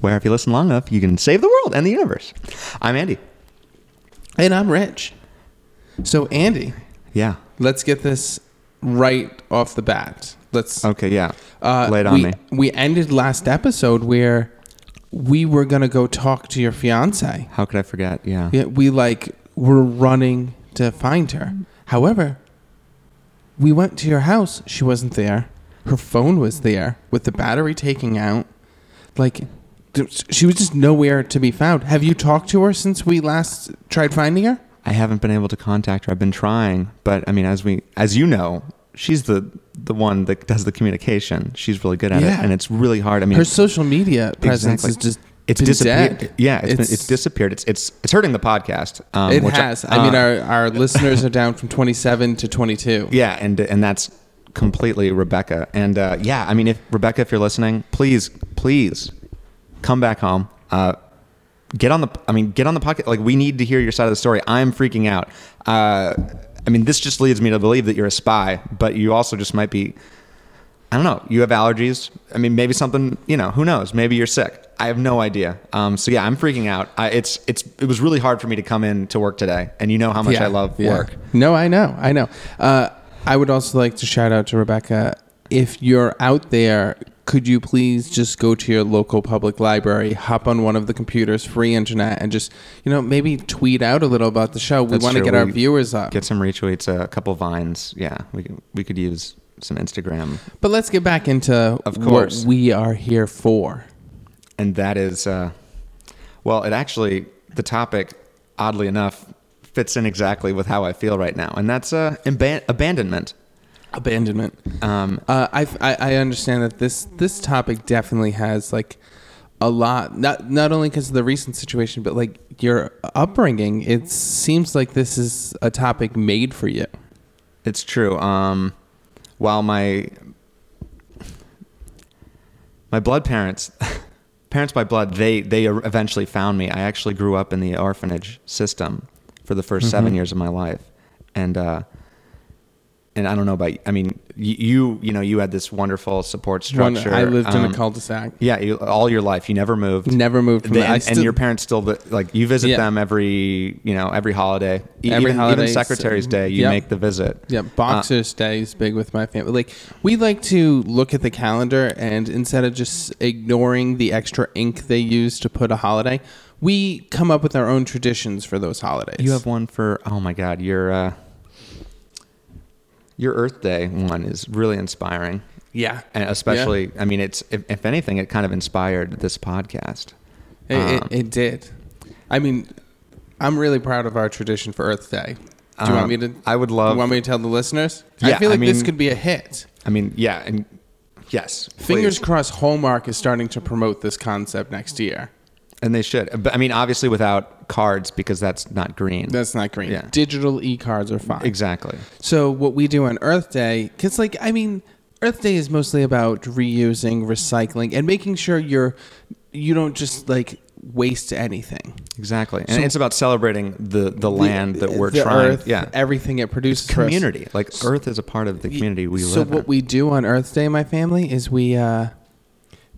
Where if you listen long enough, you can save the world and the universe. I'm Andy. And I'm Rich. So, Andy, Yeah. let's get this right off the bat. Let's. Okay. Yeah. Uh, Lay it on we, me. We ended last episode where we were gonna go talk to your fiance. How could I forget? Yeah. Yeah, we like were running to find her. Mm-hmm. However, we went to your house. She wasn't there. Her phone was there with the battery taking out. Like, she was just nowhere to be found. Have you talked to her since we last tried finding her? I haven't been able to contact her. I've been trying, but I mean, as we, as you know, she's the the one that does the communication. She's really good at Yeah. it, and it's really hard. I mean, Her social media presence Exactly. is just it's disappeared. dead. Yeah, it's, been, it's disappeared. It's it's it's hurting the podcast. Um, It has. I, mean, uh, our, our listeners are down from 27 to 22. Yeah, and and that's completely Rebecca. And uh, yeah, I mean, if Rebecca, if you're listening, please, please come back home. Uh, get on the. I mean, get on the podcast. Like, we need to hear your side of the story. I'm freaking out. I mean, this just leads me to believe that you're a spy, but you also just might be. I don't know. You have allergies. I mean, maybe something. You know, who knows? Maybe you're sick. I have no idea. Um, so yeah, I'm freaking out. I, it's it's it was really hard for me to come in to work today, and you know how much I love yeah. work. No, I know, I know. Uh, I would also like to shout out to Rebecca. If you're out there, could you please just go to your local public library, hop on one of the computers, free internet, and just you know maybe tweet out a little about the show. We That's want to get our viewers up. Get some retweets, a couple vines. Yeah, we could, we could use some Instagram, but let's get back into Of course. what we are here for. and that is, uh, well, it actually the topic, oddly enough, fits in exactly with how I feel right now, and that's uh, aban- abandonment. Abandonment. Um, Uh, I, I I understand that this this topic definitely has like a lot not not only because of the recent situation but like your upbringing it seems like this is a topic made for you it's true. Um, while my my blood parents, parents by blood, they they eventually found me. I actually grew up in the orphanage system for the 1st seven years of my life, and uh, and I don't know about. I mean, you you, you know you had this wonderful support structure. I lived in um, a cul-de-sac Yeah, you, all your life, you never moved. never moved from They- there. I and, and your parents still like you visit Yeah. them every you know every holiday. Every even, holiday, even Secretary's Day, you yep. make the visit. yeah, Boxers Day is big with my family. Like we like to look at the calendar and instead of just ignoring the extra ink they use to put a holiday, we come up with our own traditions for those holidays. You have one for oh my god, your uh, your Earth Day one is really inspiring, yeah, and especially I mean it's if, if anything it kind of inspired this podcast. It, it, Um, it did. I mean, I'm really proud of our tradition for Earth Day. Do you Um, want me to? I would love- You want me to tell the listeners? Yeah, I feel I like this could be a hit. I mean yeah, and yes, Fingers please. crossed. Hallmark is starting to promote this concept next year. And they should. But I mean obviously without cards because that's not green. That's not green. Yeah. Digital e-cards are fine. exactly. So what we do on Earth Day, because like I mean, Earth Day is mostly about reusing, recycling, and making sure you're you don't just like waste anything. Exactly, and So- it's about celebrating the the land that we're trying. Earth, yeah, everything it produces. us. community. Like Earth is a part of the community we so live So what in. we do on Earth Day, my family, is we uh,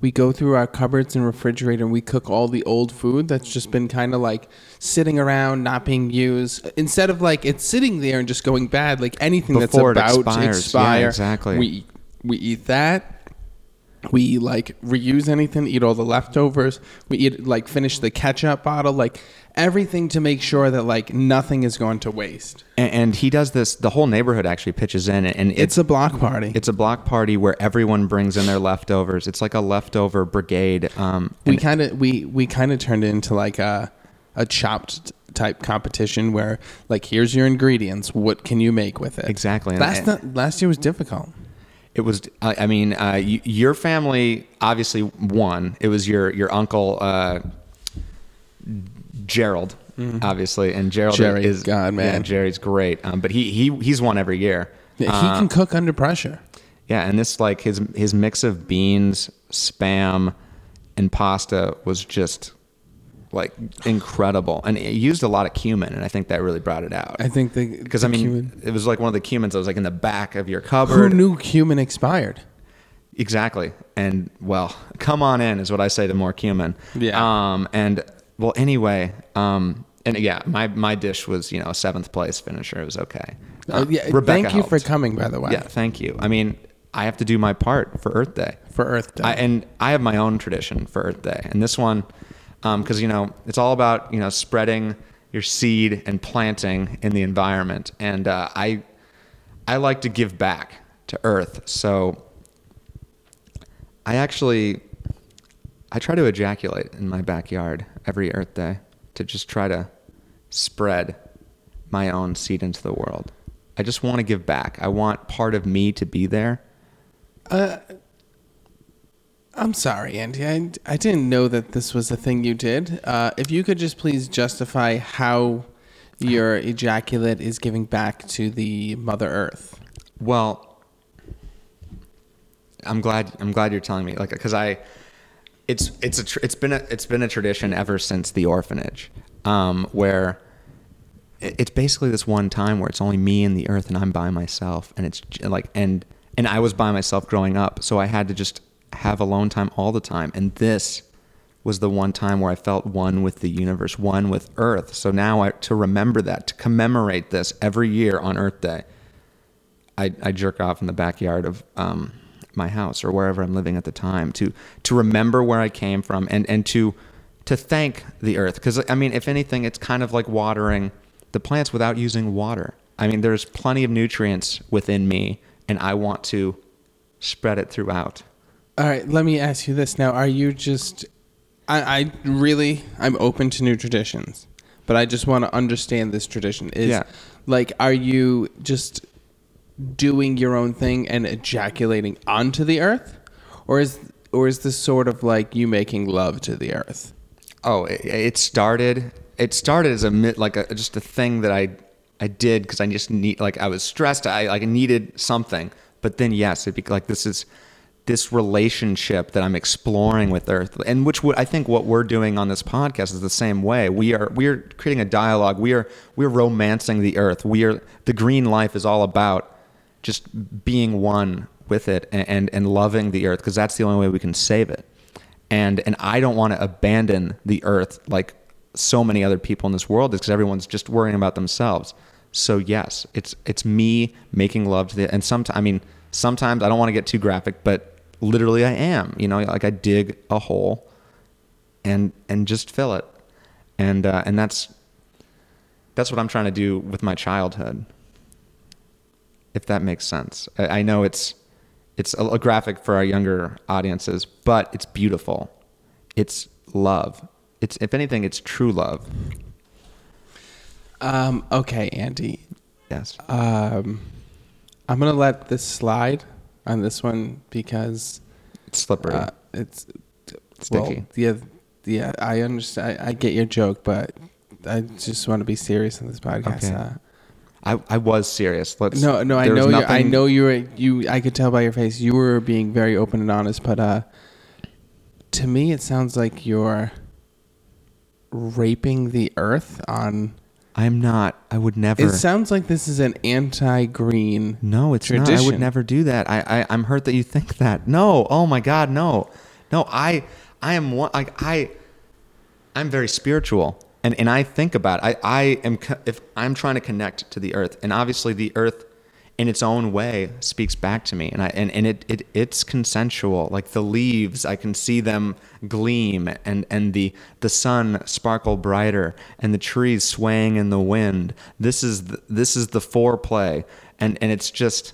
we go through our cupboards and refrigerator and we cook all the old food that's just been kind of like sitting around, not being used. Instead of like it's sitting there and just going bad, like anything Before that's about expires. to Yeah, exactly. We we eat that. We like reuse anything, eat all the leftovers. We eat like finish the ketchup bottle, like everything to make sure that like nothing is going to waste. and, and he does this. The whole neighborhood actually pitches in, and It's a block party. It's a block party where everyone brings in their leftovers. It's like a leftover brigade. Um, we kind of we we kind of turned it into like a a chopped type competition where like here's your ingredients what can you make with it Exactly, last and- last year was difficult it was. I, I mean, uh, y your family obviously won. It was your your uncle uh, Gerald, obviously, and Gerald Mm-hmm. Jerry, is God, man. Yeah, Jerry's great. Um, but he he he's won every year. he Uh, can cook under pressure Yeah, and this like his his mix of beans, spam, and pasta was just like incredible, and it used a lot of cumin, and I think that really brought it out. I think the Because I mean, cumin- it was like one of the cumins that was like in the back of your cupboard. who knew cumin expired? Exactly. And well, come on in is what I say to more cumin. Yeah. Um, and well, anyway, um, and yeah, my, my dish was, you know, a seventh place finisher. It was okay. Oh, Uh, yeah, Rebecca thank you for coming, by the way, Yeah. Thank you. I mean, I have to do my part for Earth Day. for Earth Day. I, and I have my own tradition for Earth Day, and this one, because you know, it's all about you know spreading your seed and planting in the environment, and uh, I, I like to give back to Earth, so I actually, I try to ejaculate in my backyard every Earth Day to just try to spread my own seed into the world. I just want to give back. I want part of me to be there. I'm sorry, Andy. I, I didn't know that this was a thing you did. Uh, if you could just please justify how your ejaculate is giving back to the Mother Earth. Well, I'm glad. I'm glad you're telling me, like, because I, it's it's a tr- it's been a it's been a tradition ever since the orphanage, um, where it's basically this one time where it's only me and the earth, and I'm by myself, and it's like and and I was by myself growing up, so I had to just have alone time all the time, and this was the one time where I felt one with the universe, one with Earth. So now I, to remember that, to commemorate this every year on Earth Day, I, I jerk off in the backyard of um, my house or wherever I'm living at the time to to remember where I came from and and to to thank the earth because I mean if anything it's kind of like watering the plants without using water. I mean there's plenty of nutrients within me and I want to spread it throughout. All right, let me ask you this now. Are you just. I, I really. I'm open to new traditions, but I just want to understand this tradition. Is Yeah. Like, are you just doing your own thing and ejaculating onto the earth? Or is. Or is this sort of like you making love to the earth? Oh, it, it started. It started as a like a, just a thing that I I did because I just need like I was stressed. I like needed something. But then yes, it be like this is this relationship that I'm exploring with Earth, and which would I think what we're doing on this podcast is the same way. We are we are creating a dialogue. We are we're romancing the Earth. We are the green life is all about just being one with it and and, and loving the Earth because that's the only way we can save it and and I don't want to abandon the earth like so many other people in this world is because everyone's just worrying about themselves. So yes, it's it's me making love to the and sometimes I mean sometimes I don't want to get too graphic, but literally I am. You know, like I dig a hole and and just fill it, and uh, and that's that's what I'm trying to do with my childhood. If that makes sense, I, I know it's it's a, a graphic for our younger audiences, but it's beautiful. It's love. It's if anything, it's true love. Um, okay, Andy. Yes. Um, I'm gonna let this slide on this one because It's slippery. uh, it's Sticky. Well, yeah, yeah. I understand. I, I get your joke, but I just want to be serious in this podcast. Okay. Uh, I, I was serious. Let's. no, no. I know. You, I know you were. You. I could tell by your face you were being very open and honest. But uh, to me, it sounds like you're raping the earth on. I'm not. I would never. It sounds like this is an anti-green. no, it's not. I would never do that. I, I I'm hurt that you think that. No. Oh my God. No. No. I I am one. Like I. I'm very spiritual, and and I think about. It. I I am if I'm trying to connect to the earth, and obviously the earth, in its own way, speaks back to me, and I and and it it it's consensual. Like the leaves, I can see them gleam, and and the the sun sparkle brighter, and the trees swaying in the wind. This is the, this is the foreplay, and and it's just.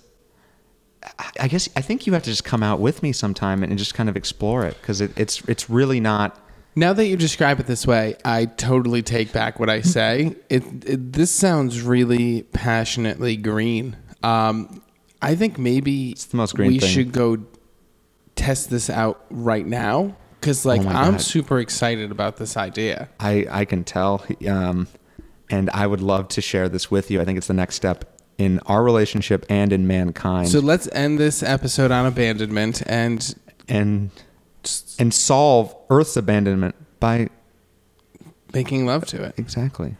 I- guess I think you have to just come out with me sometime and just kind of explore it because it, it's it's really not. Now that you describe it this way, I totally take back what I say. it, it this sounds really passionately green. Um, I think maybe It's the most green we thing. should go test this out right now because, like, Oh I'm God. super excited about this idea. I, I can tell. Um, and I would love to share this with you. I think it's the next step in our relationship and in mankind. So let's end this episode on abandonment and and and solve Earth's abandonment by making love to it. Exactly.